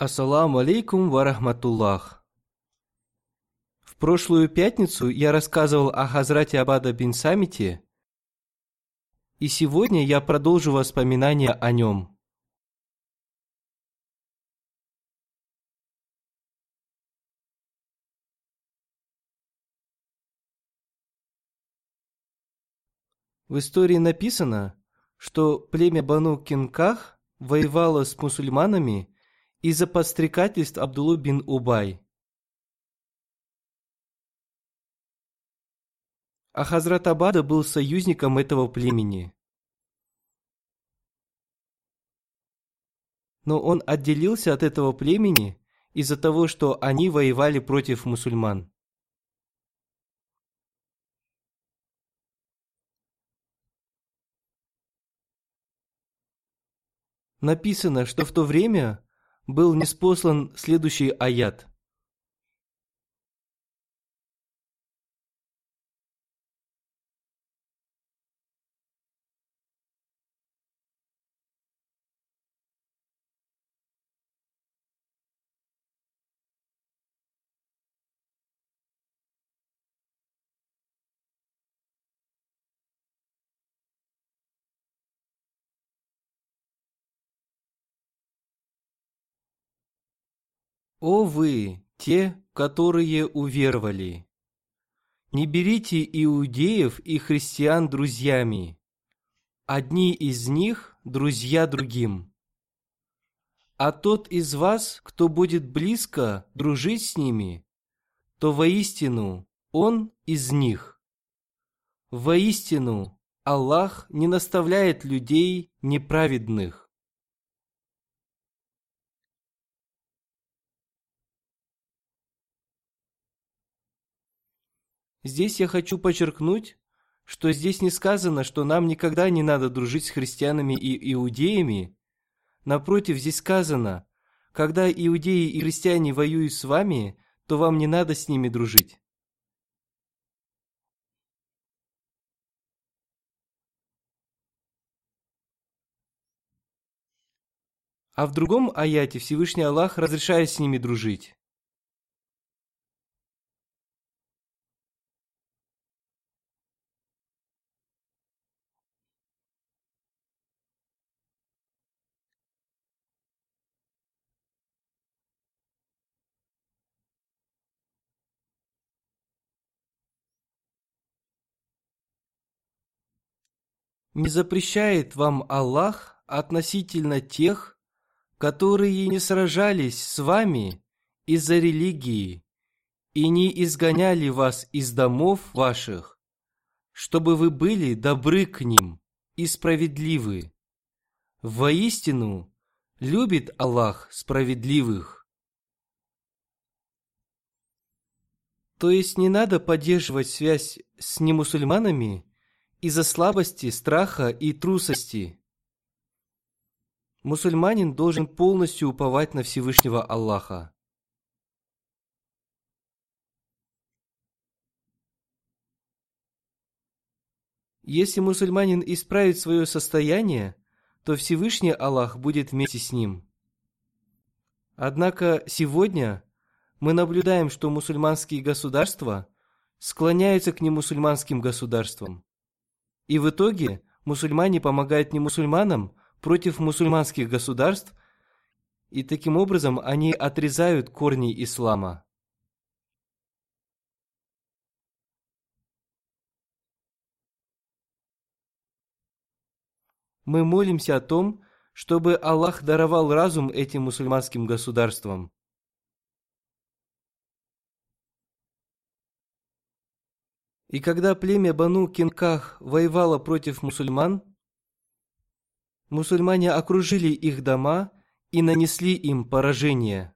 Ассаламу алейкум ва рахматуллах. В прошлую пятницу я рассказывал о Хазрате Абада бин Самите, и сегодня я продолжу воспоминания о нем. В истории написано, что племя Бану Кинках воевало с мусульманами из-за подстрекательств Абдуллы бин Убай. А Хазрат Абада был союзником этого племени. Но он отделился от этого племени из-за того, что они воевали против мусульман. Написано, что в то время был неспослан следующий аят. О вы, те, которые уверовали! Не берите иудеев и христиан друзьями. Одни из них – друзья другим. А тот из вас, кто будет близко дружить с ними, то воистину он из них. Воистину Аллах не наставляет людей неправедных. Здесь я хочу подчеркнуть, что здесь не сказано, что нам никогда не надо дружить с христианами и иудеями. Напротив, здесь сказано, когда иудеи и христиане воюют с вами, то вам не надо с ними дружить. А в другом аяте Всевышний Аллах разрешает с ними дружить. Не запрещает вам Аллах относительно тех, которые не сражались с вами из-за религии и не изгоняли вас из домов ваших, чтобы вы были добры к ним и справедливы. Воистину, любит Аллах справедливых. То есть не надо поддерживать связь с немусульманами из-за слабости, страха и трусости. Мусульманин должен полностью уповать на Всевышнего Аллаха. Если мусульманин исправит свое состояние, то Всевышний Аллах будет вместе с ним. Однако сегодня мы наблюдаем, что мусульманские государства склоняются к немусульманским государствам. И в итоге мусульмане помогают немусульманам против мусульманских государств, и таким образом они отрезают корни ислама. Мы молимся о том, чтобы Аллах даровал разум этим мусульманским государствам. И когда племя Бану Кинках воевало против мусульман, мусульмане окружили их дома и нанесли им поражение.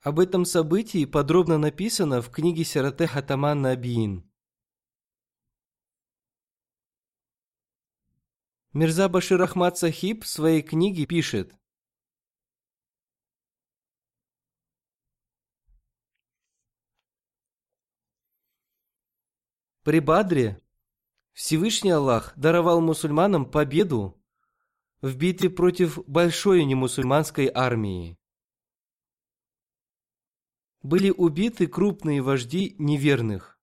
Об этом событии подробно написано в книге Сирате Хатаман Набиин. Мирза Башир Ахмад Сахиб в своей книге пишет. При Бадре Всевышний Аллах даровал мусульманам победу в битве против большой немусульманской армии. Были убиты крупные вожди неверных.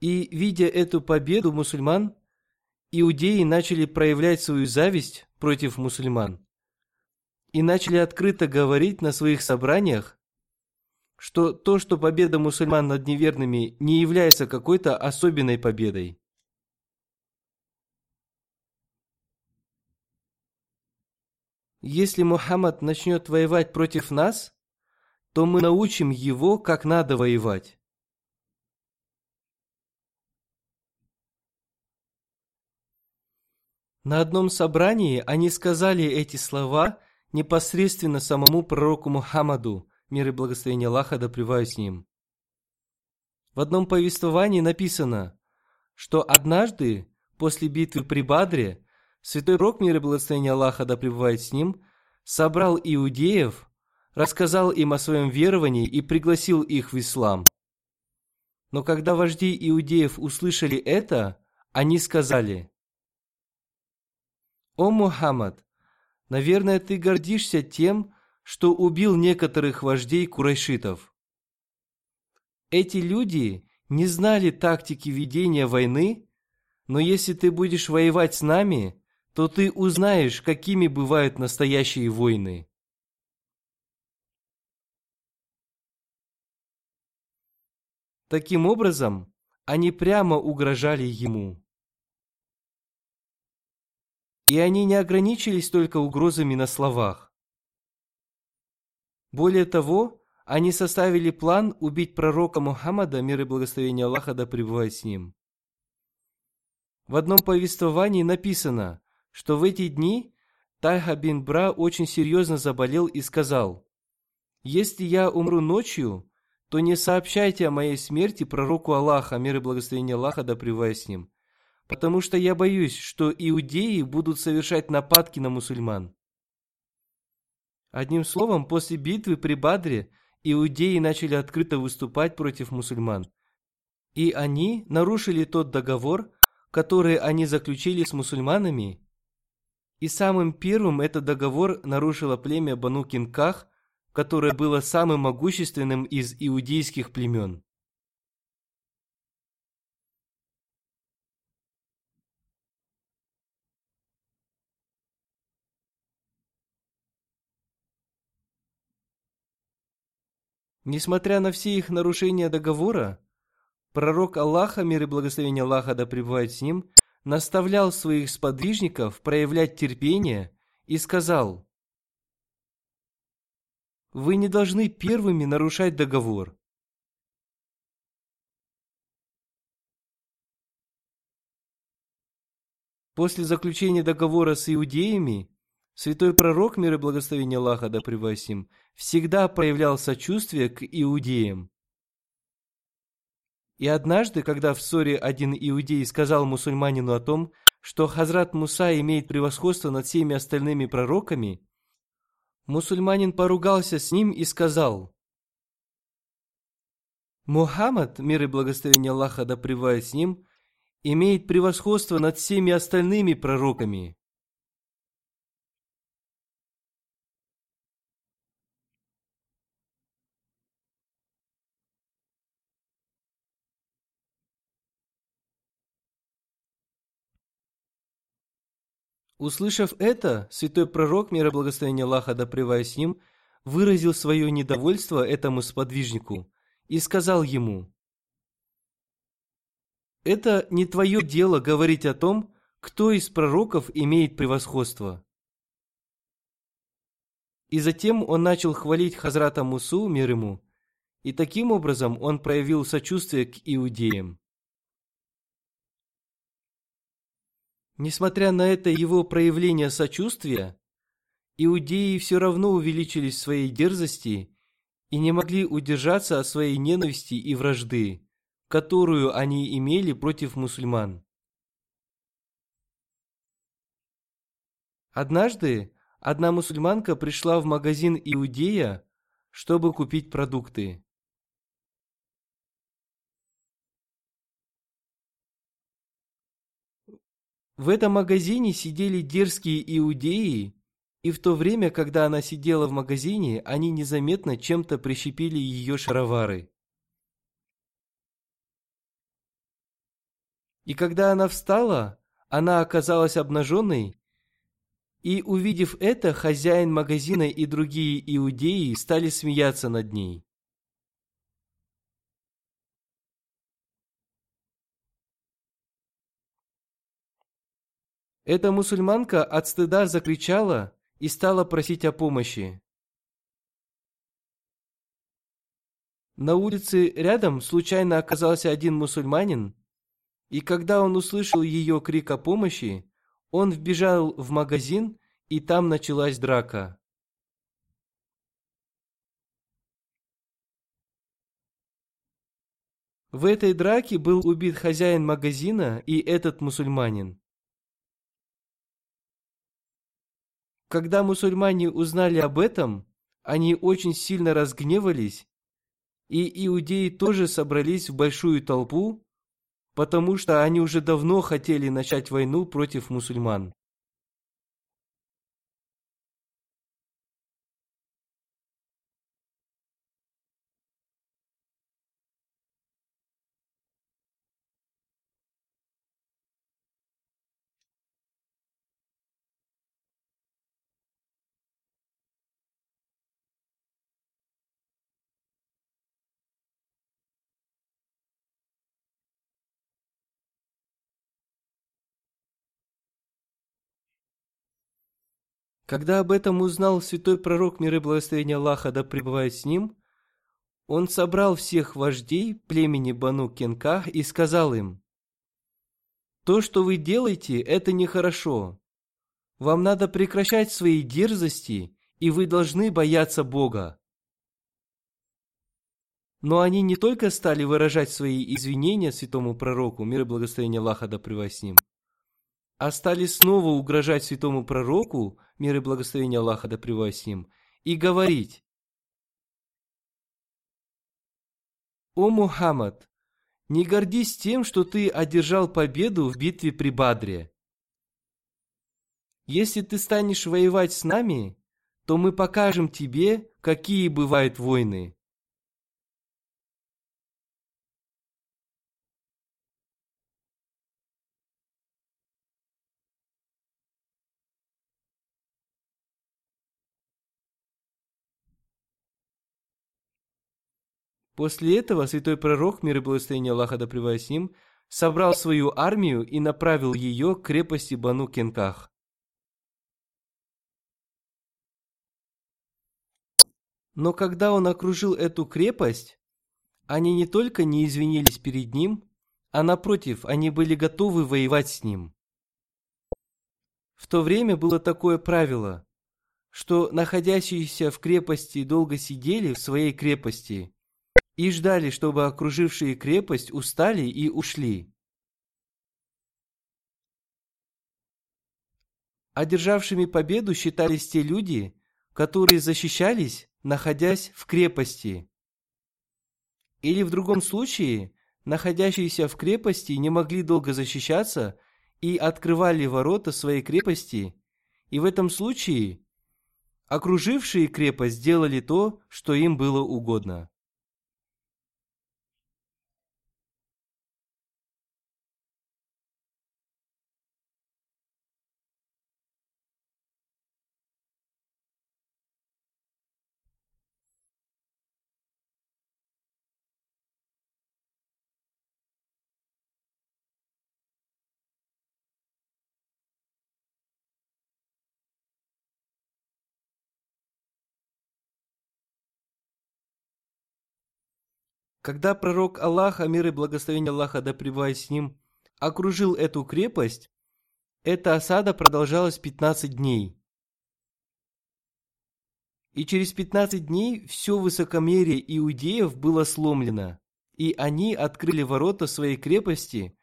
И, видя эту победу мусульман, иудеи начали проявлять свою зависть против мусульман и начали открыто говорить на своих собраниях, что то, что победа мусульман над неверными не является какой-то особенной победой. Если Мухаммад начнет воевать против нас, то мы научим его, как надо воевать. На одном собрании они сказали эти слова непосредственно самому пророку Мухаммаду, мир и благословение Аллаха да с ним. В одном повествовании написано, что однажды, после битвы при Бадре, святой Рок, мир и благословение Аллаха да с ним, собрал иудеев, рассказал им о своем веровании и пригласил их в ислам. Но когда вожди иудеев услышали это, они сказали – «О, Мухаммад, наверное, ты гордишься тем, что убил некоторых вождей курайшитов. Эти люди не знали тактики ведения войны, но если ты будешь воевать с нами, то ты узнаешь, какими бывают настоящие войны. Таким образом, они прямо угрожали ему. И они не ограничились только угрозами на словах. Более того, они составили план убить пророка Мухаммада, мир и благословение Аллаха да пребывает с ним. В одном повествовании написано, что в эти дни Тайха бин Бра очень серьезно заболел и сказал, «Если я умру ночью, то не сообщайте о моей смерти пророку Аллаха, мир и благословение Аллаха да пребывает с ним, потому что я боюсь, что иудеи будут совершать нападки на мусульман. Одним словом, после битвы при Бадре иудеи начали открыто выступать против мусульман. И они нарушили тот договор, который они заключили с мусульманами. И самым первым этот договор нарушило племя Бану Кинках, которое было самым могущественным из иудейских племен. Несмотря на все их нарушения договора, пророк Аллаха, мир и благословение Аллаха да пребывает с ним, наставлял своих сподвижников проявлять терпение и сказал, вы не должны первыми нарушать договор. После заключения договора с иудеями, святой пророк, мир и благословение Аллаха, да им, всегда проявлял сочувствие к иудеям. И однажды, когда в ссоре один иудей сказал мусульманину о том, что Хазрат Муса имеет превосходство над всеми остальными пророками, мусульманин поругался с ним и сказал, «Мухаммад, мир и благословение Аллаха да с ним, имеет превосходство над всеми остальными пророками. Услышав это, святой пророк, мира благословения Аллаха да с ним, выразил свое недовольство этому сподвижнику и сказал ему – это не твое дело говорить о том, кто из пророков имеет превосходство. И затем он начал хвалить Хазрата Мусу, мир ему, и таким образом он проявил сочувствие к иудеям. Несмотря на это его проявление сочувствия, иудеи все равно увеличились в своей дерзости и не могли удержаться от своей ненависти и вражды которую они имели против мусульман. Однажды одна мусульманка пришла в магазин Иудея, чтобы купить продукты. В этом магазине сидели дерзкие иудеи, и в то время, когда она сидела в магазине, они незаметно чем-то прищепили ее шаровары. И когда она встала, она оказалась обнаженной, и, увидев это, хозяин магазина и другие иудеи стали смеяться над ней. Эта мусульманка от стыда закричала и стала просить о помощи. На улице рядом случайно оказался один мусульманин, и когда он услышал ее крик о помощи, он вбежал в магазин, и там началась драка. В этой драке был убит хозяин магазина и этот мусульманин. Когда мусульмане узнали об этом, они очень сильно разгневались, и иудеи тоже собрались в большую толпу потому что они уже давно хотели начать войну против мусульман. Когда об этом узнал святой пророк мир и благословения Аллаха да пребывает с ним, он собрал всех вождей племени Бану Кенках и сказал им, «То, что вы делаете, это нехорошо. Вам надо прекращать свои дерзости, и вы должны бояться Бога». Но они не только стали выражать свои извинения святому пророку, мир и благословение Аллаха да с ним, а стали снова угрожать святому пророку, мир и благословение Аллаха да с ним, и говорить, «О Мухаммад, не гордись тем, что ты одержал победу в битве при Бадре. Если ты станешь воевать с нами, то мы покажем тебе, какие бывают войны. После этого святой пророк, мир и благословение Аллаха да с ним, собрал свою армию и направил ее к крепости Бану Кенках. Но когда он окружил эту крепость, они не только не извинились перед ним, а напротив, они были готовы воевать с ним. В то время было такое правило, что находящиеся в крепости долго сидели в своей крепости и ждали, чтобы окружившие крепость устали и ушли. Одержавшими победу считались те люди, которые защищались, находясь в крепости. Или в другом случае, находящиеся в крепости не могли долго защищаться и открывали ворота своей крепости, и в этом случае окружившие крепость делали то, что им было угодно. Когда пророк Аллаха, мир и благословение Аллаха да пребывает с ним, окружил эту крепость, эта осада продолжалась 15 дней. И через 15 дней все высокомерие иудеев было сломлено, и они открыли ворота своей крепости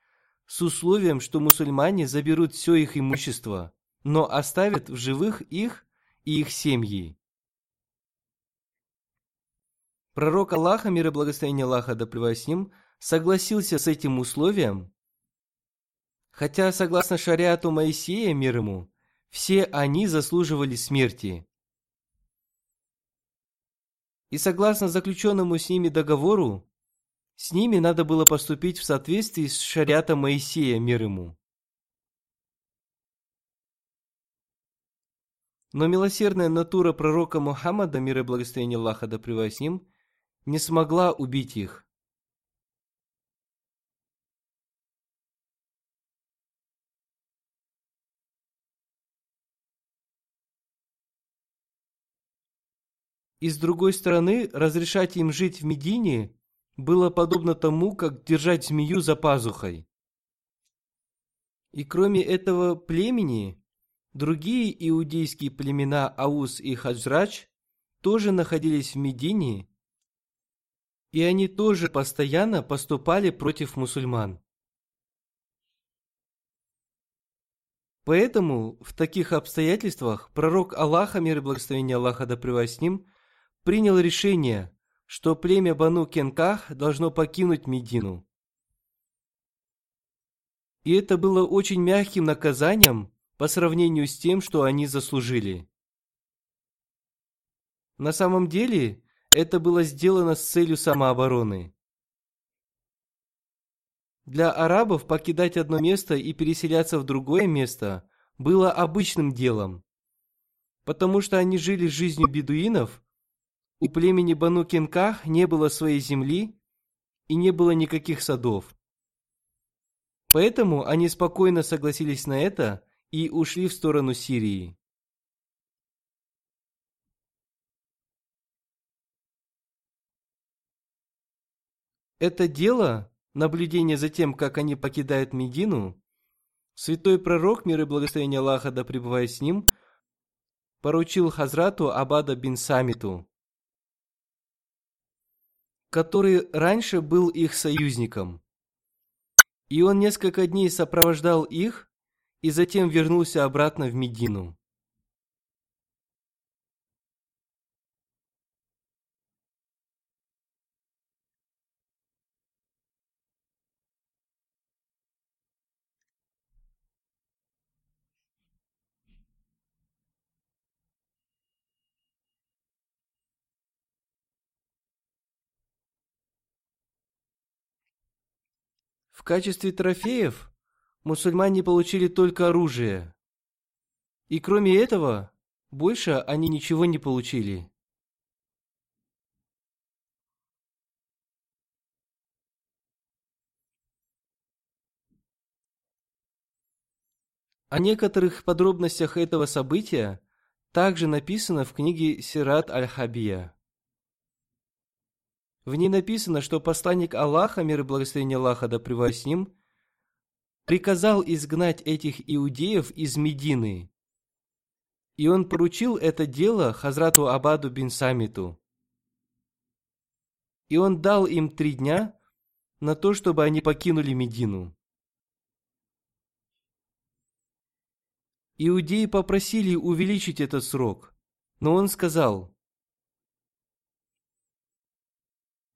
с условием, что мусульмане заберут все их имущество, но оставят в живых их и их семьи. Пророк Аллаха, мир и благословение Аллаха, да с ним, согласился с этим условием, хотя, согласно шариату Моисея, мир ему, все они заслуживали смерти. И согласно заключенному с ними договору, с ними надо было поступить в соответствии с шариатом Моисея, мир ему. Но милосердная натура пророка Мухаммада, мир и благословение Аллаха, да с ним, не смогла убить их. И с другой стороны, разрешать им жить в Медине было подобно тому, как держать змею за пазухой. И кроме этого племени, другие иудейские племена Аус и Хаджрач тоже находились в Медине и они тоже постоянно поступали против мусульман. Поэтому в таких обстоятельствах пророк Аллаха, мир и благословение Аллаха да с ним, принял решение, что племя Бану Кенках должно покинуть Медину. И это было очень мягким наказанием по сравнению с тем, что они заслужили. На самом деле, это было сделано с целью самообороны. Для арабов покидать одно место и переселяться в другое место было обычным делом, потому что они жили жизнью бедуинов, у племени Бану Кенках не было своей земли и не было никаких садов. Поэтому они спокойно согласились на это и ушли в сторону Сирии. Это дело, наблюдение за тем, как они покидают Медину, святой пророк, мир и благословение Аллаха да пребывает с ним, поручил Хазрату Абада бин Самиту, который раньше был их союзником. И он несколько дней сопровождал их и затем вернулся обратно в Медину. В качестве трофеев мусульмане получили только оружие. И кроме этого, больше они ничего не получили. О некоторых подробностях этого события также написано в книге Сират Аль-Хабия. В ней написано, что посланник Аллаха, мир и благословение Аллаха, да с ним, приказал изгнать этих иудеев из Медины. И он поручил это дело Хазрату Абаду бин Самиту. И он дал им три дня на то, чтобы они покинули Медину. Иудеи попросили увеличить этот срок, но он сказал,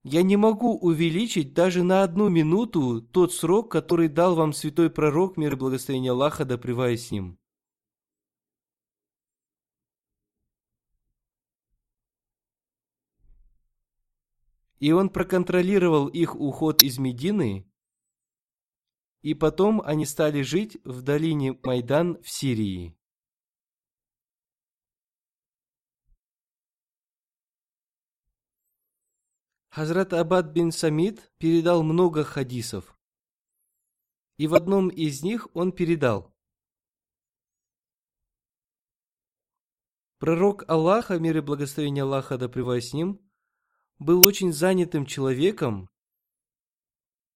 «Я не могу увеличить даже на одну минуту тот срок, который дал вам святой пророк, мир и благословение Аллаха, да с ним». И он проконтролировал их уход из Медины и потом они стали жить в долине Майдан в Сирии. Хазрат Абад бин Самид передал много хадисов. И в одном из них он передал. Пророк Аллаха, мир и благословение Аллаха да с ним, был очень занятым человеком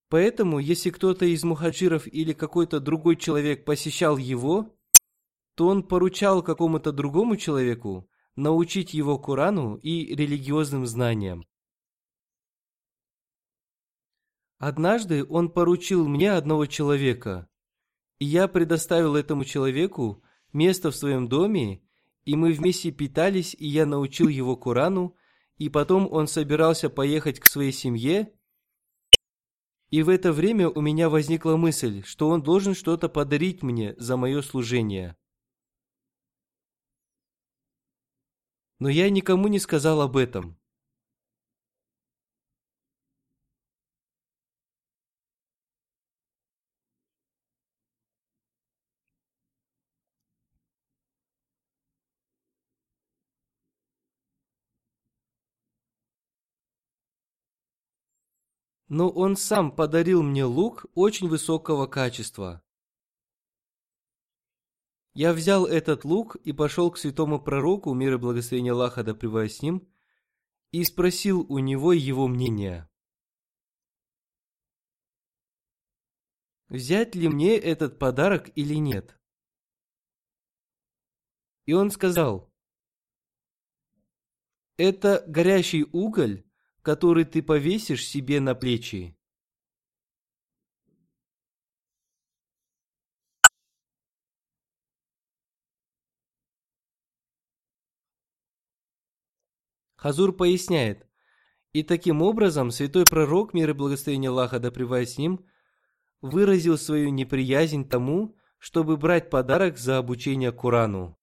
Поэтому, если кто-то из мухаджиров или какой-то другой человек посещал его, то он поручал какому-то другому человеку научить его Корану и религиозным знаниям. Однажды он поручил мне одного человека, и я предоставил этому человеку место в своем доме, и мы вместе питались, и я научил его Корану, и потом он собирался поехать к своей семье, и в это время у меня возникла мысль, что он должен что-то подарить мне за мое служение. Но я никому не сказал об этом. Но он сам подарил мне лук очень высокого качества. Я взял этот лук и пошел к святому пророку, мир и благословение Аллаха да с ним, и спросил у него его мнение. Взять ли мне этот подарок или нет? И он сказал, это горящий уголь, который ты повесишь себе на плечи. Хазур поясняет, и таким образом святой пророк, мир и благословение Аллаха да с ним, выразил свою неприязнь тому, чтобы брать подарок за обучение Курану.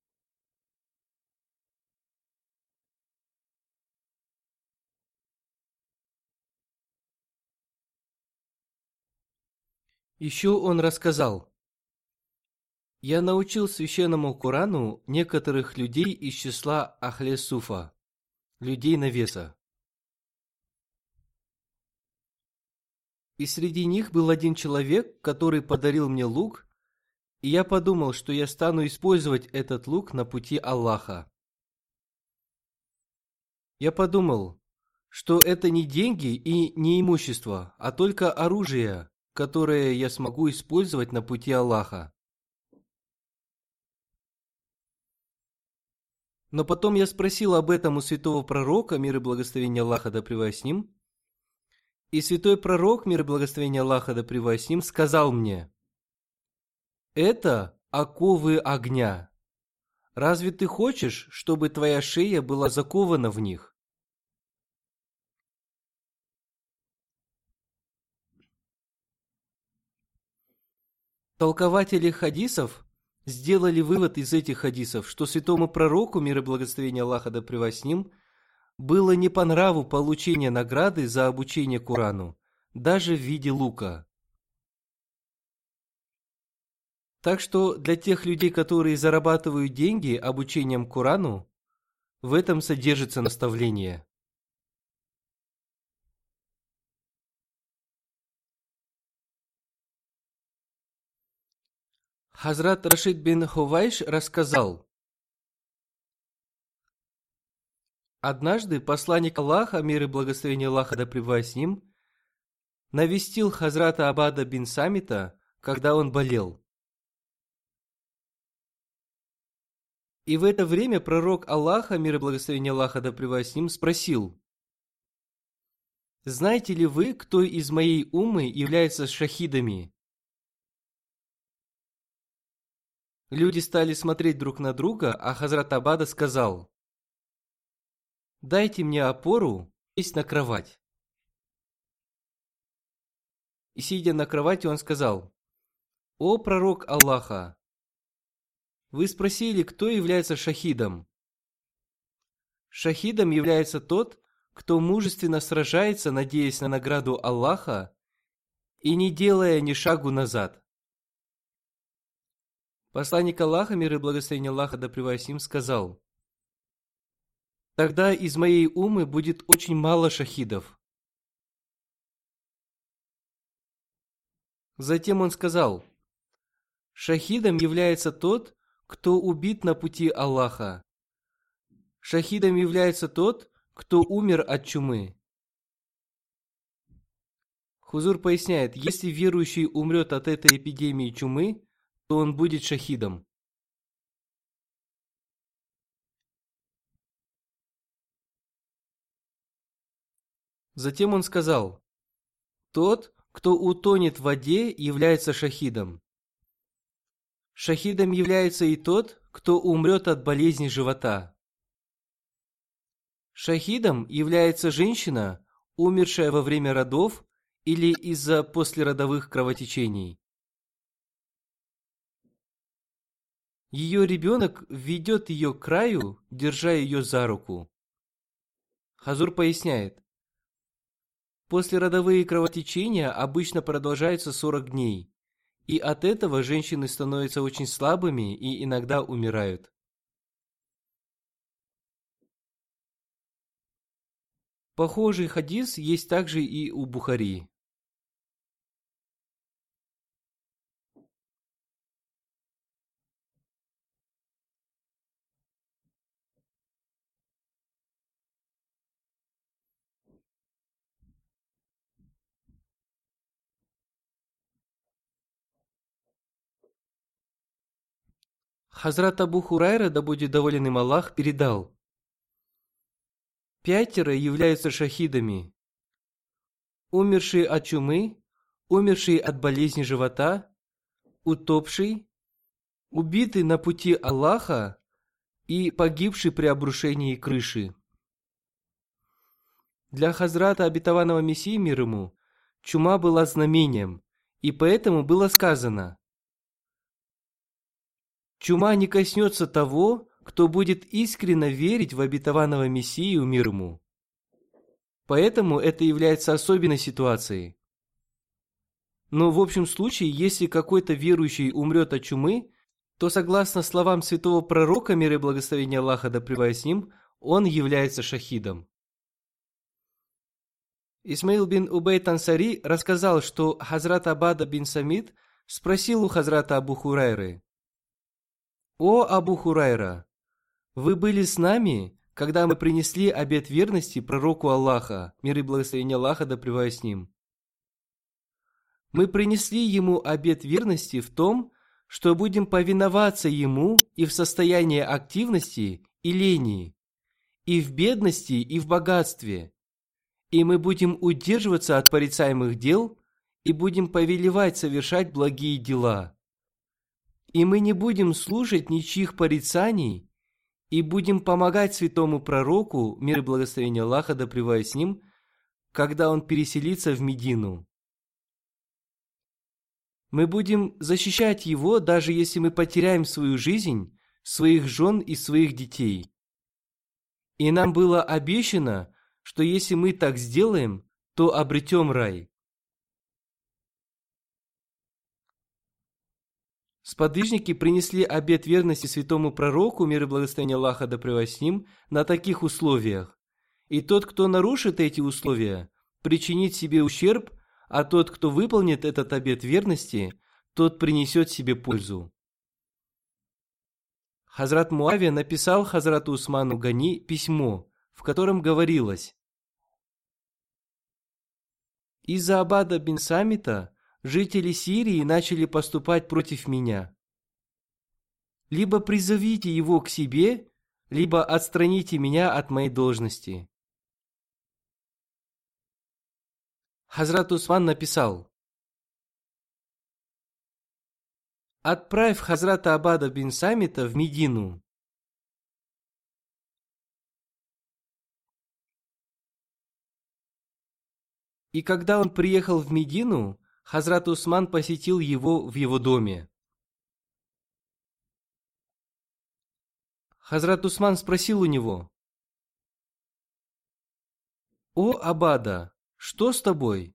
Еще он рассказал, «Я научил священному Корану некоторых людей из числа Ахле Суфа, людей навеса. И среди них был один человек, который подарил мне лук, и я подумал, что я стану использовать этот лук на пути Аллаха. Я подумал, что это не деньги и не имущество, а только оружие, которое я смогу использовать на пути Аллаха. Но потом я спросил об этом у святого пророка, мир и благословение Аллаха да с ним. И святой пророк, мир и благословение Аллаха да с ним, сказал мне, «Это оковы огня. Разве ты хочешь, чтобы твоя шея была закована в них?» Толкователи хадисов сделали вывод из этих хадисов, что святому пророку, мир и благословение Аллаха да с ним, было не по нраву получение награды за обучение Курану, даже в виде лука. Так что для тех людей, которые зарабатывают деньги обучением Курану, в этом содержится наставление. Хазрат Рашид бин Хувайш рассказал, Однажды посланник Аллаха, мир и благословение Аллаха да с ним, навестил Хазрата Абада бин Самита, когда он болел. И в это время пророк Аллаха, мир и благословение Аллаха да с ним, спросил, «Знаете ли вы, кто из моей умы является шахидами?» Люди стали смотреть друг на друга, а Хазрат Абада сказал, «Дайте мне опору сесть на кровать». И сидя на кровати, он сказал, «О пророк Аллаха, вы спросили, кто является шахидом. Шахидом является тот, кто мужественно сражается, надеясь на награду Аллаха и не делая ни шагу назад. Посланник Аллаха, мир и благословение Аллаха да им, сказал, «Тогда из моей умы будет очень мало шахидов». Затем он сказал, «Шахидом является тот, кто убит на пути Аллаха. Шахидом является тот, кто умер от чумы. Хузур поясняет, если верующий умрет от этой эпидемии чумы, то он будет шахидом. Затем он сказал, тот, кто утонет в воде, является шахидом. Шахидом является и тот, кто умрет от болезни живота. Шахидом является женщина, умершая во время родов или из-за послеродовых кровотечений. Ее ребенок ведет ее к краю, держа ее за руку. Хазур поясняет. Послеродовые кровотечения обычно продолжаются 40 дней, и от этого женщины становятся очень слабыми и иногда умирают. Похожий хадис есть также и у Бухари. Хазрат Абу Хурайра, да будет доволен им Аллах, передал. Пятеро являются шахидами. Умерший от чумы, умерший от болезни живота, утопший, убитый на пути Аллаха и погибший при обрушении крыши. Для Хазрата обетованного Мессии мир ему, чума была знамением, и поэтому было сказано Чума не коснется того, кто будет искренне верить в обетованного Мессию мир ему. Поэтому это является особенной ситуацией. Но в общем случае, если какой-то верующий умрет от чумы, то согласно словам святого пророка, мир и благословения Аллаха да с ним, он является шахидом. Исмаил бин Убей Тансари рассказал, что Хазрат Абада бин Самид спросил у Хазрата Абу Хурайры, «О Абу Хурайра, вы были с нами, когда мы принесли обет верности пророку Аллаха, мир и благословение Аллаха да с ним. Мы принесли ему обет верности в том, что будем повиноваться ему и в состоянии активности и лени, и в бедности, и в богатстве. И мы будем удерживаться от порицаемых дел и будем повелевать совершать благие дела. И мы не будем слушать ничьих порицаний и будем помогать святому пророку, мир и благословение Аллаха да с ним, когда он переселится в Медину. Мы будем защищать его, даже если мы потеряем свою жизнь, своих жен и своих детей. И нам было обещано, что если мы так сделаем, то обретем рай. Сподвижники принесли обет верности святому пророку, мир и благословение Аллаха да с ним, на таких условиях. И тот, кто нарушит эти условия, причинит себе ущерб, а тот, кто выполнит этот обет верности, тот принесет себе пользу. Хазрат Муавия написал Хазрату Усману Гани письмо, в котором говорилось «Из-за Абада бин Самита жители Сирии начали поступать против меня. Либо призовите его к себе, либо отстраните меня от моей должности». Хазрат Усман написал «Отправь Хазрата Абада бин Самита в Медину». И когда он приехал в Медину, Хазрат Усман посетил его в его доме. Хазрат Усман спросил у него, «О, Абада, что с тобой?»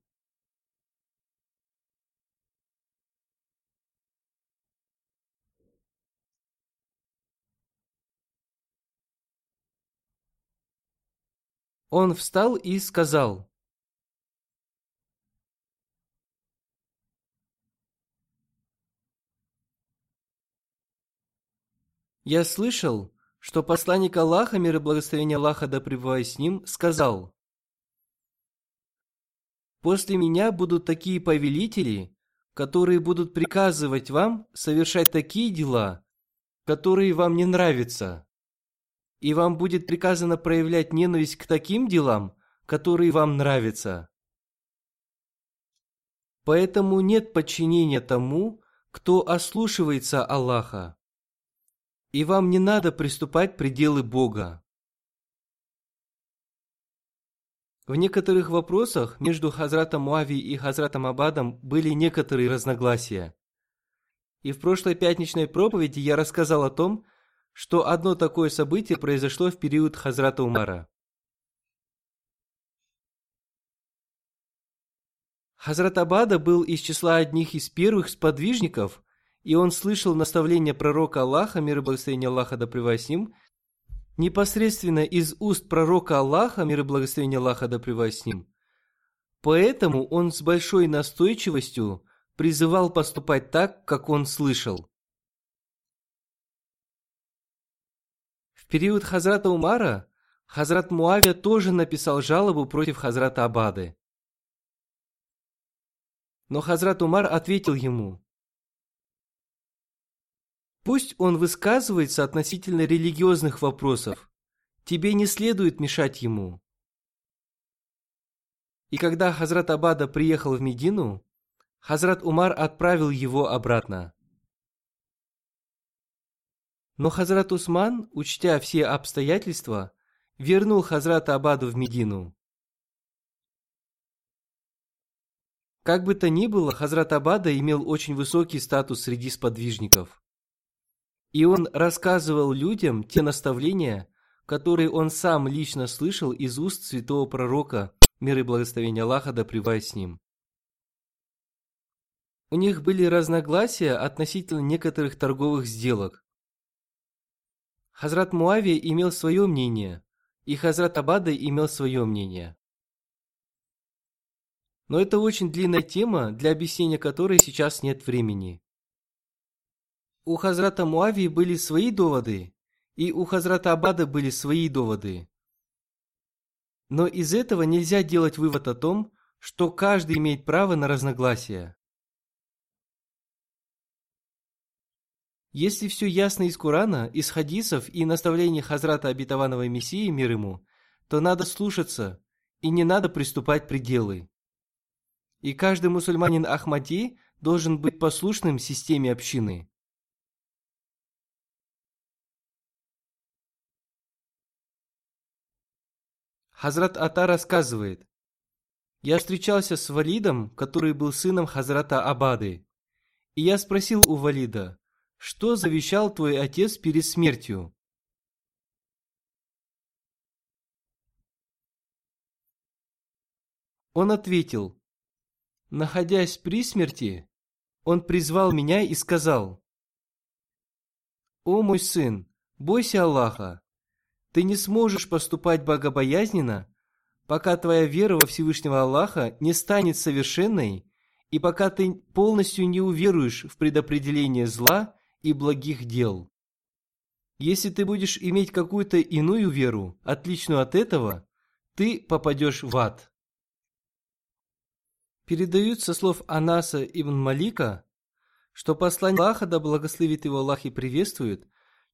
Он встал и сказал, «Я слышал, что посланник Аллаха, мир и благословение Аллаха да пребывает с ним, сказал, «После меня будут такие повелители, которые будут приказывать вам совершать такие дела, которые вам не нравятся и вам будет приказано проявлять ненависть к таким делам, которые вам нравятся. Поэтому нет подчинения тому, кто ослушивается Аллаха. И вам не надо приступать пределы Бога. В некоторых вопросах между Хазратом Муави и Хазратом Абадом были некоторые разногласия. И в прошлой пятничной проповеди я рассказал о том, что одно такое событие произошло в период Хазрата Умара. Хазрат Абада был из числа одних из первых сподвижников, и он слышал наставления пророка Аллаха, мир и благословение Аллаха да с ним, непосредственно из уст пророка Аллаха, мир и благословение Аллаха да с ним. Поэтому он с большой настойчивостью призывал поступать так, как он слышал. период Хазрата Умара Хазрат Муавия тоже написал жалобу против Хазрата Абады. Но Хазрат Умар ответил ему, «Пусть он высказывается относительно религиозных вопросов, тебе не следует мешать ему». И когда Хазрат Абада приехал в Медину, Хазрат Умар отправил его обратно. Но Хазрат Усман, учтя все обстоятельства, вернул Хазрата Абаду в Медину. Как бы то ни было, Хазрат Абада имел очень высокий статус среди сподвижников. И он рассказывал людям те наставления, которые он сам лично слышал из уст святого пророка, мир и благословение Аллаха да с ним. У них были разногласия относительно некоторых торговых сделок, Хазрат Муавия имел свое мнение, и Хазрат Абада имел свое мнение. Но это очень длинная тема, для объяснения которой сейчас нет времени. У Хазрата Муавии были свои доводы, и у Хазрата Абада были свои доводы. Но из этого нельзя делать вывод о том, что каждый имеет право на разногласия. Если все ясно из Корана, из хадисов и наставлений Хазрата Обетованного Мессии, мир ему, то надо слушаться, и не надо приступать пределы. И каждый мусульманин Ахмади должен быть послушным системе общины. Хазрат Ата рассказывает, «Я встречался с Валидом, который был сыном Хазрата Абады, и я спросил у Валида, что завещал твой отец перед смертью? Он ответил, находясь при смерти, он призвал меня и сказал, «О мой сын, бойся Аллаха, ты не сможешь поступать богобоязненно, пока твоя вера во Всевышнего Аллаха не станет совершенной и пока ты полностью не уверуешь в предопределение зла и благих дел. Если ты будешь иметь какую-то иную веру, отличную от этого, ты попадешь в ад. Передают со слов Анаса ибн Малика, что посланник Аллаха, да благословит его Аллах и приветствует,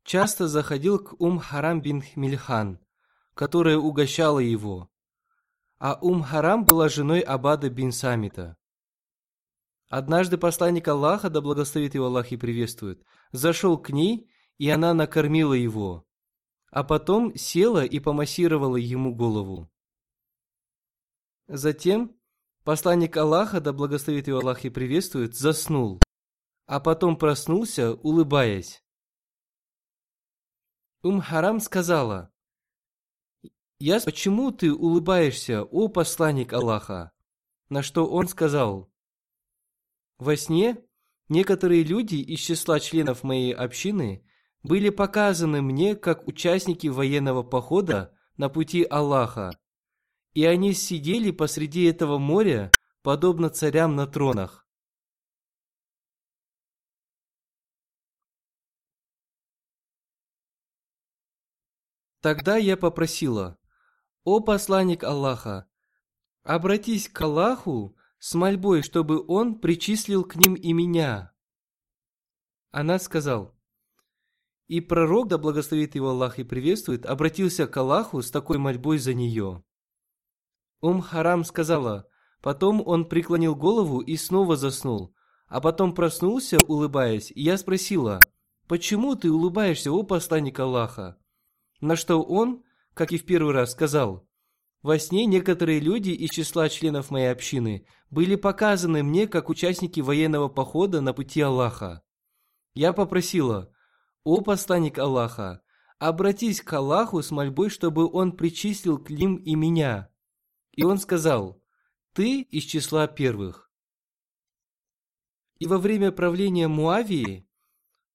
часто заходил к Ум Харам бин Мильхан, которая угощала его. А Ум Харам была женой Абада бин Самита. Однажды посланник Аллаха, да благословит его Аллах и приветствует, зашел к ней, и она накормила его, а потом села и помассировала ему голову. Затем посланник Аллаха, да благословит его Аллах и приветствует, заснул, а потом проснулся, улыбаясь. Ум Харам сказала, «Я почему ты улыбаешься, о посланник Аллаха?» На что он сказал, во сне некоторые люди из числа членов моей общины были показаны мне как участники военного похода на пути Аллаха, и они сидели посреди этого моря, подобно царям на тронах. Тогда я попросила, «О посланник Аллаха, обратись к Аллаху с мольбой, чтобы он причислил к ним и меня. Она сказал, и пророк, да благословит его Аллах и приветствует, обратился к Аллаху с такой мольбой за нее. Ум Харам сказала, потом он преклонил голову и снова заснул, а потом проснулся, улыбаясь, и я спросила, «Почему ты улыбаешься, о посланник Аллаха?» На что он, как и в первый раз, сказал, во сне некоторые люди из числа членов моей общины были показаны мне как участники военного похода на пути Аллаха. Я попросила, «О посланник Аллаха, обратись к Аллаху с мольбой, чтобы Он причислил к ним и меня». И он сказал, «Ты из числа первых». И во время правления Муавии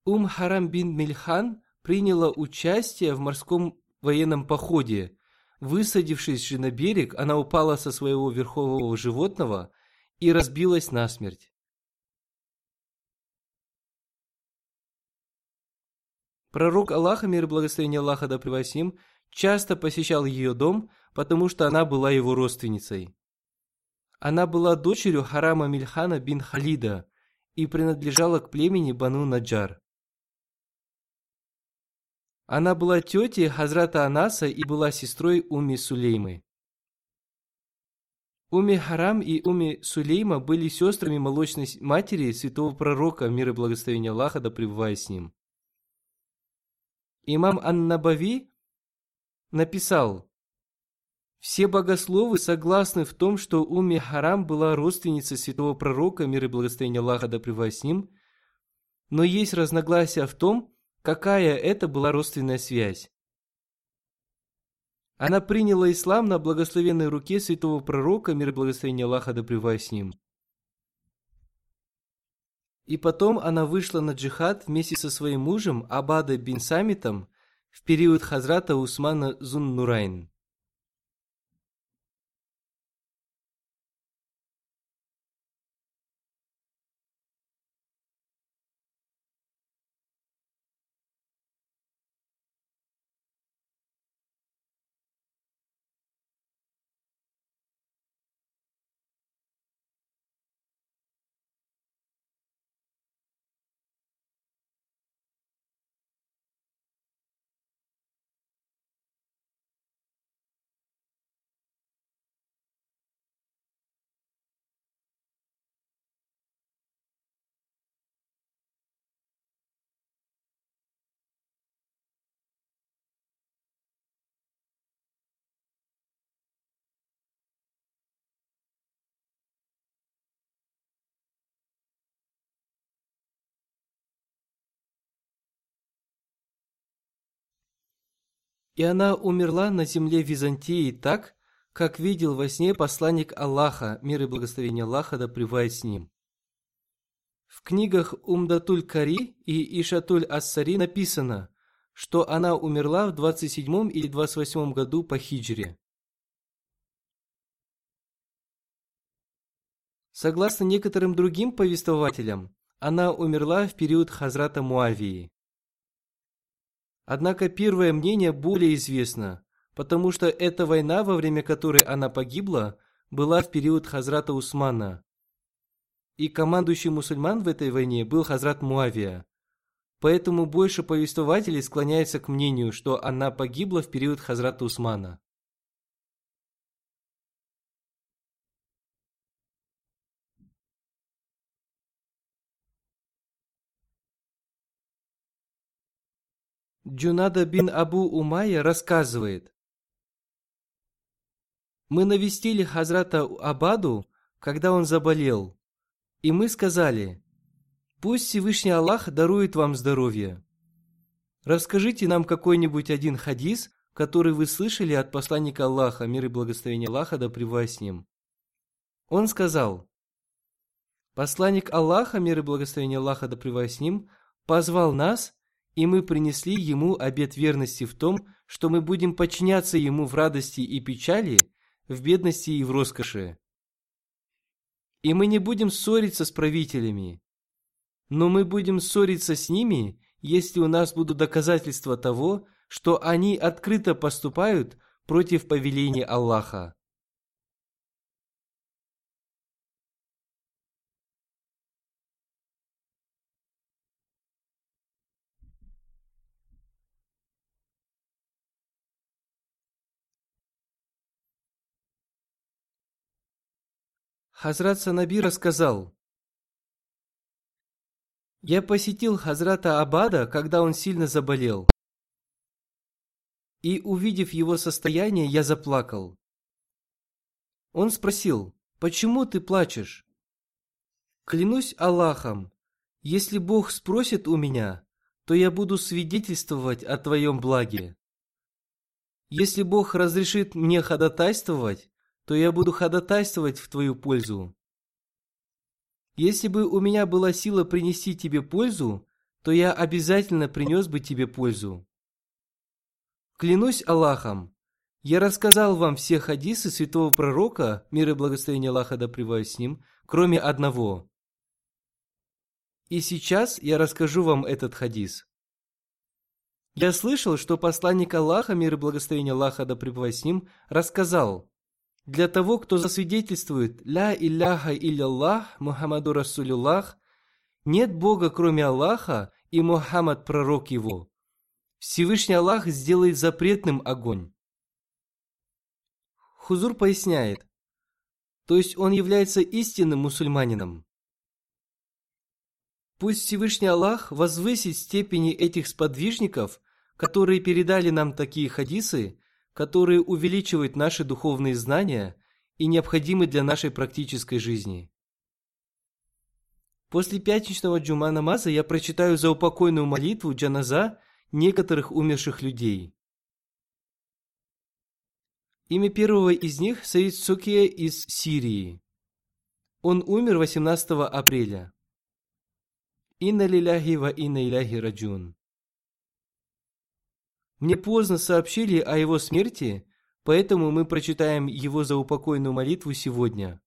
Ум Харам бин Мильхан приняла участие в морском военном походе – Высадившись же на берег, она упала со своего верхового животного и разбилась насмерть. Пророк Аллаха, мир и благословение Аллаха да превосим, часто посещал ее дом, потому что она была его родственницей. Она была дочерью Харама Мильхана бин Халида и принадлежала к племени Бану Наджар. Она была тетей Хазрата Анаса и была сестрой Уми Сулеймы. Уми Харам и Уми Сулейма были сестрами молочной матери святого пророка, мир и благословение Аллаха, да пребывая с ним. Имам Ан-Набави написал, все богословы согласны в том, что Уми Харам была родственницей святого пророка, мир и благословение Аллаха, да с ним, но есть разногласия в том, какая это была родственная связь. Она приняла ислам на благословенной руке святого пророка, мир и благословение Аллаха да с ним. И потом она вышла на джихад вместе со своим мужем Абада бин Самитом в период Хазрата Усмана Зун Нурайн. И она умерла на земле Византии так, как видел во сне посланник Аллаха, мир и благословение Аллаха да пребывает с ним. В книгах Умдатуль Кари и Ишатуль Ассари написано, что она умерла в 27 или 28 году по хиджре. Согласно некоторым другим повествователям, она умерла в период Хазрата Муавии. Однако первое мнение более известно, потому что эта война, во время которой она погибла, была в период Хазрата Усмана. И командующий мусульман в этой войне был Хазрат Муавия. Поэтому больше повествователей склоняются к мнению, что она погибла в период Хазрата Усмана. Джунада бин Абу Умайя рассказывает. Мы навестили Хазрата Абаду, когда он заболел, и мы сказали, пусть Всевышний Аллах дарует вам здоровье. Расскажите нам какой-нибудь один хадис, который вы слышали от посланника Аллаха, мир и благословение Аллаха, да пребывает с ним. Он сказал, посланник Аллаха, мир и благословение Аллаха, да пребывает с ним, позвал нас – и мы принесли ему обет верности в том, что мы будем подчиняться ему в радости и печали, в бедности и в роскоши. И мы не будем ссориться с правителями, но мы будем ссориться с ними, если у нас будут доказательства того, что они открыто поступают против повеления Аллаха. Хазрат Санаби рассказал, «Я посетил Хазрата Абада, когда он сильно заболел. И, увидев его состояние, я заплакал. Он спросил, «Почему ты плачешь?» «Клянусь Аллахом, если Бог спросит у меня, то я буду свидетельствовать о твоем благе. Если Бог разрешит мне ходатайствовать, то я буду ходатайствовать в твою пользу. Если бы у меня была сила принести тебе пользу, то я обязательно принес бы тебе пользу. Клянусь Аллахом, я рассказал вам все хадисы святого пророка, мир и благословение Аллаха да с ним, кроме одного. И сейчас я расскажу вам этот хадис. Я слышал, что посланник Аллаха, мир и благословение Аллаха да с ним, рассказал – для того, кто засвидетельствует «Ля илляха илляллах, Мухаммаду Расулюллах», нет Бога, кроме Аллаха, и Мухаммад – пророк его. Всевышний Аллах сделает запретным огонь. Хузур поясняет, то есть он является истинным мусульманином. Пусть Всевышний Аллах возвысит степени этих сподвижников, которые передали нам такие хадисы, которые увеличивают наши духовные знания и необходимы для нашей практической жизни. После пятничного джума намаза я прочитаю заупокойную молитву джаназа некоторых умерших людей. Имя первого из них – Саид Сукия из Сирии. Он умер 18 апреля. Инна лиляхи ва инна иляхи раджун. Мне поздно сообщили о его смерти, поэтому мы прочитаем его заупокойную молитву сегодня.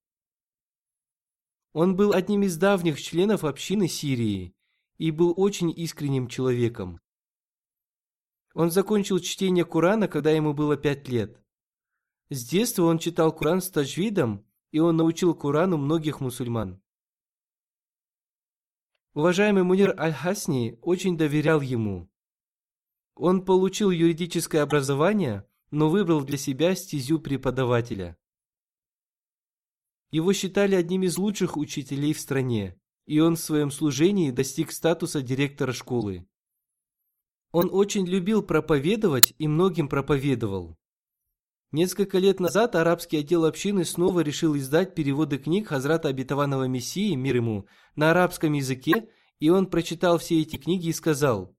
Он был одним из давних членов общины Сирии и был очень искренним человеком. Он закончил чтение Корана, когда ему было пять лет. С детства он читал Коран с таджвидом, и он научил Корану многих мусульман. Уважаемый Мунир Аль-Хасни очень доверял ему. Он получил юридическое образование, но выбрал для себя стезю преподавателя. Его считали одним из лучших учителей в стране, и он в своем служении достиг статуса директора школы. Он очень любил проповедовать и многим проповедовал. Несколько лет назад арабский отдел общины снова решил издать переводы книг Хазрата Обетованного Мессии, мир ему, на арабском языке, и он прочитал все эти книги и сказал,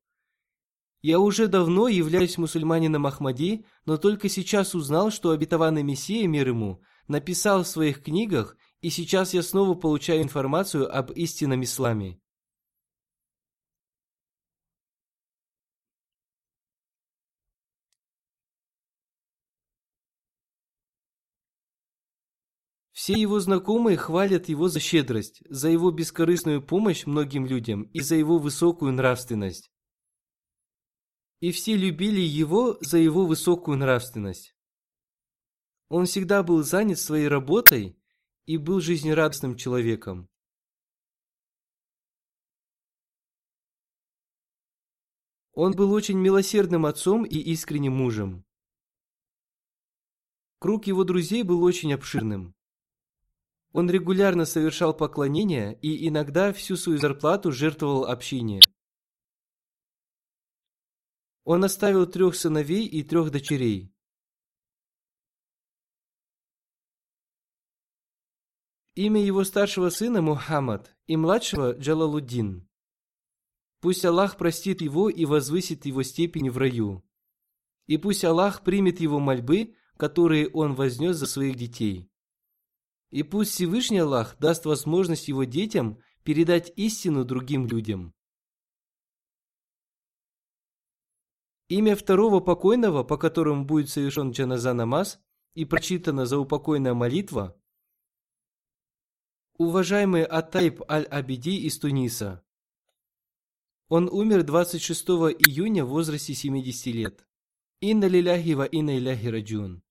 я уже давно являюсь мусульманином Ахмади, но только сейчас узнал, что обетованный Мессия, мир ему, написал в своих книгах, и сейчас я снова получаю информацию об истинном исламе. Все его знакомые хвалят его за щедрость, за его бескорыстную помощь многим людям и за его высокую нравственность. И все любили его за его высокую нравственность. Он всегда был занят своей работой и был жизнерадостным человеком. Он был очень милосердным отцом и искренним мужем. Круг его друзей был очень обширным. Он регулярно совершал поклонения и иногда всю свою зарплату жертвовал общине. Он оставил трех сыновей и трех дочерей. Имя его старшего сына Мухаммад и младшего Джалалуддин. Пусть Аллах простит его и возвысит его степень в раю. И пусть Аллах примет его мольбы, которые он вознес за своих детей. И пусть Всевышний Аллах даст возможность его детям передать истину другим людям. Имя второго покойного, по которому будет совершен джаназа намаз и прочитана заупокойная молитва, Уважаемый Атайб Аль-Абиди из Туниса. Он умер 26 июня в возрасте 70 лет. Инна лиляхи ва инна иляхи раджун.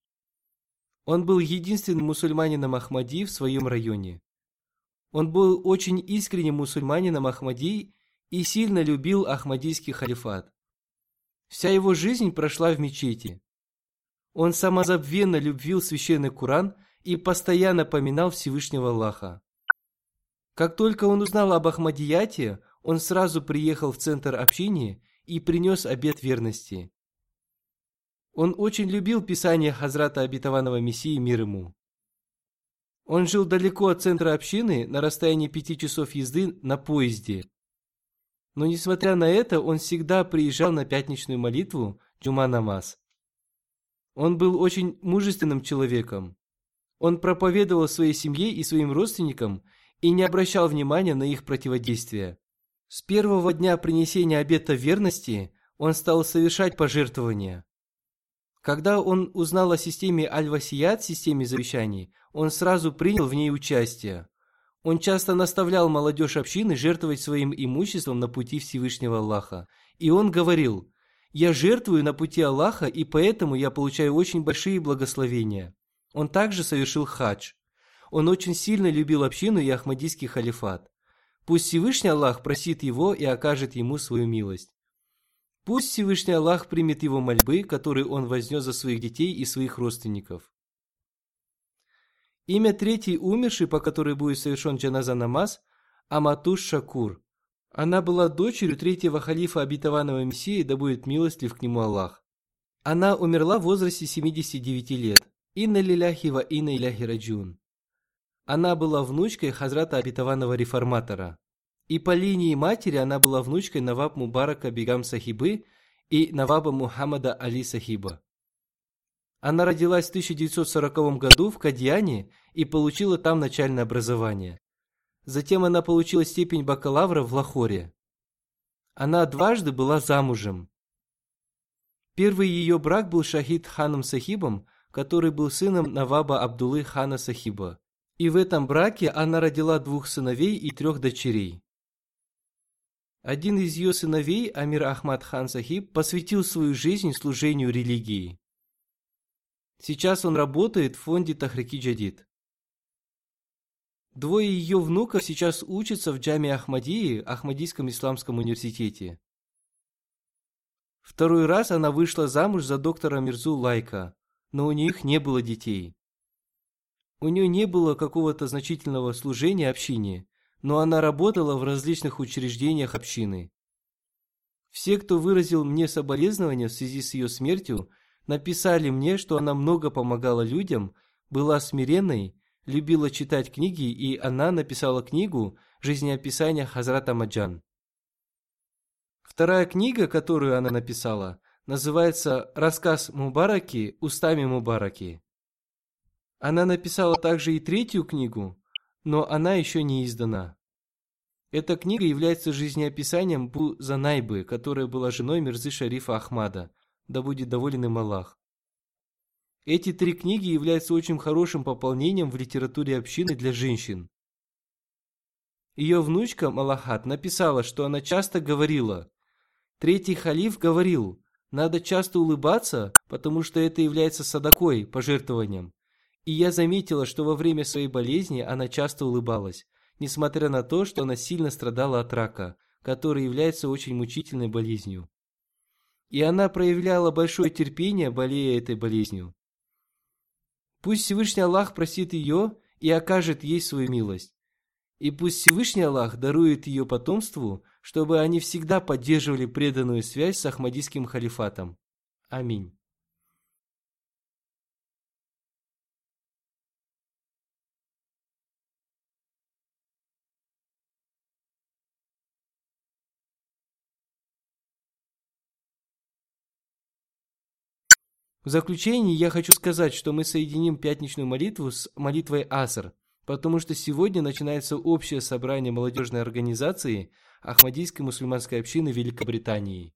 Он был единственным мусульманином Ахмади в своем районе. Он был очень искренним мусульманином Ахмади и сильно любил Ахмадийский халифат. Вся его жизнь прошла в мечети. Он самозабвенно любил священный Куран и постоянно поминал Всевышнего Аллаха. Как только он узнал об Ахмадияте, он сразу приехал в центр общения и принес обет верности. Он очень любил писание Хазрата Обетованного Мессии мир ему. Он жил далеко от центра общины, на расстоянии пяти часов езды на поезде. Но несмотря на это, он всегда приезжал на пятничную молитву Джума Намаз. Он был очень мужественным человеком. Он проповедовал своей семье и своим родственникам и не обращал внимания на их противодействие. С первого дня принесения обета верности он стал совершать пожертвования. Когда он узнал о системе Аль-Васият, системе завещаний, он сразу принял в ней участие. Он часто наставлял молодежь общины жертвовать своим имуществом на пути Всевышнего Аллаха. И он говорил, «Я жертвую на пути Аллаха, и поэтому я получаю очень большие благословения». Он также совершил хадж. Он очень сильно любил общину и Ахмадийский халифат. Пусть Всевышний Аллах просит его и окажет ему свою милость. Пусть Всевышний Аллах примет его мольбы, которые он вознес за своих детей и своих родственников. Имя третьей умершей, по которой будет совершен джаназа намаз, Аматуш Шакур. Она была дочерью третьего халифа обетованного Мессии, да будет милостлив к нему Аллах. Она умерла в возрасте 79 лет. Инна лиляхи ва инна иляхи раджун. Она была внучкой Хазрата Обетованного Реформатора. И по линии матери она была внучкой Наваб Мубарака Бегам Сахибы и Наваба Мухаммада Али Сахиба. Она родилась в 1940 году в Кадьяне и получила там начальное образование. Затем она получила степень бакалавра в Лахоре. Она дважды была замужем. Первый ее брак был Шахид ханом Сахибом, который был сыном Наваба Абдулы хана Сахиба. И в этом браке она родила двух сыновей и трех дочерей. Один из ее сыновей, Амир Ахмад хан Сахиб, посвятил свою жизнь служению религии. Сейчас он работает в фонде Тахрики Джадид. Двое ее внуков сейчас учатся в Джаме Ахмадии, Ахмадийском исламском университете. Второй раз она вышла замуж за доктора Мирзу Лайка, но у них не было детей. У нее не было какого-то значительного служения общине, но она работала в различных учреждениях общины. Все, кто выразил мне соболезнования в связи с ее смертью, написали мне, что она много помогала людям, была смиренной, любила читать книги, и она написала книгу «Жизнеописание Хазрата Маджан». Вторая книга, которую она написала, называется «Рассказ Мубараки устами Мубараки». Она написала также и третью книгу, но она еще не издана. Эта книга является жизнеописанием Бу Занайбы, которая была женой Мирзы Шарифа Ахмада, да будет доволен им Аллах. Эти три книги являются очень хорошим пополнением в литературе общины для женщин. Ее внучка Малахат написала, что она часто говорила, «Третий халиф говорил, Надо часто улыбаться, потому что это является садакой, пожертвованием. И я заметила, что во время своей болезни она часто улыбалась, несмотря на то, что она сильно страдала от рака, который является очень мучительной болезнью. И она проявляла большое терпение, болея этой болезнью. Пусть Всевышний Аллах простит ее и окажет ей свою милость. И пусть Всевышний Аллах дарует ее потомству, чтобы они всегда поддерживали преданную связь с Ахмадийским халифатом. Аминь. В заключение я хочу сказать, что мы соединим пятничную молитву с молитвой Аср, потому что сегодня начинается общее собрание молодежной организации Ахмадийской мусульманской общины Великобритании.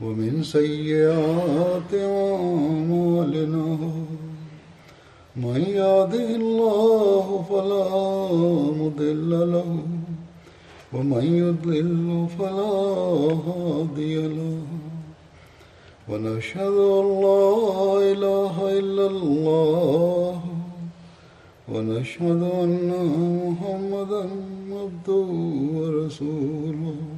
ومن سيئات أعمالنا من يهده الله فلا مضل له ومن يضلل فلا هادي له ونشهد أن لا إله إلا الله ونشهد أن محمدا عبده ورسوله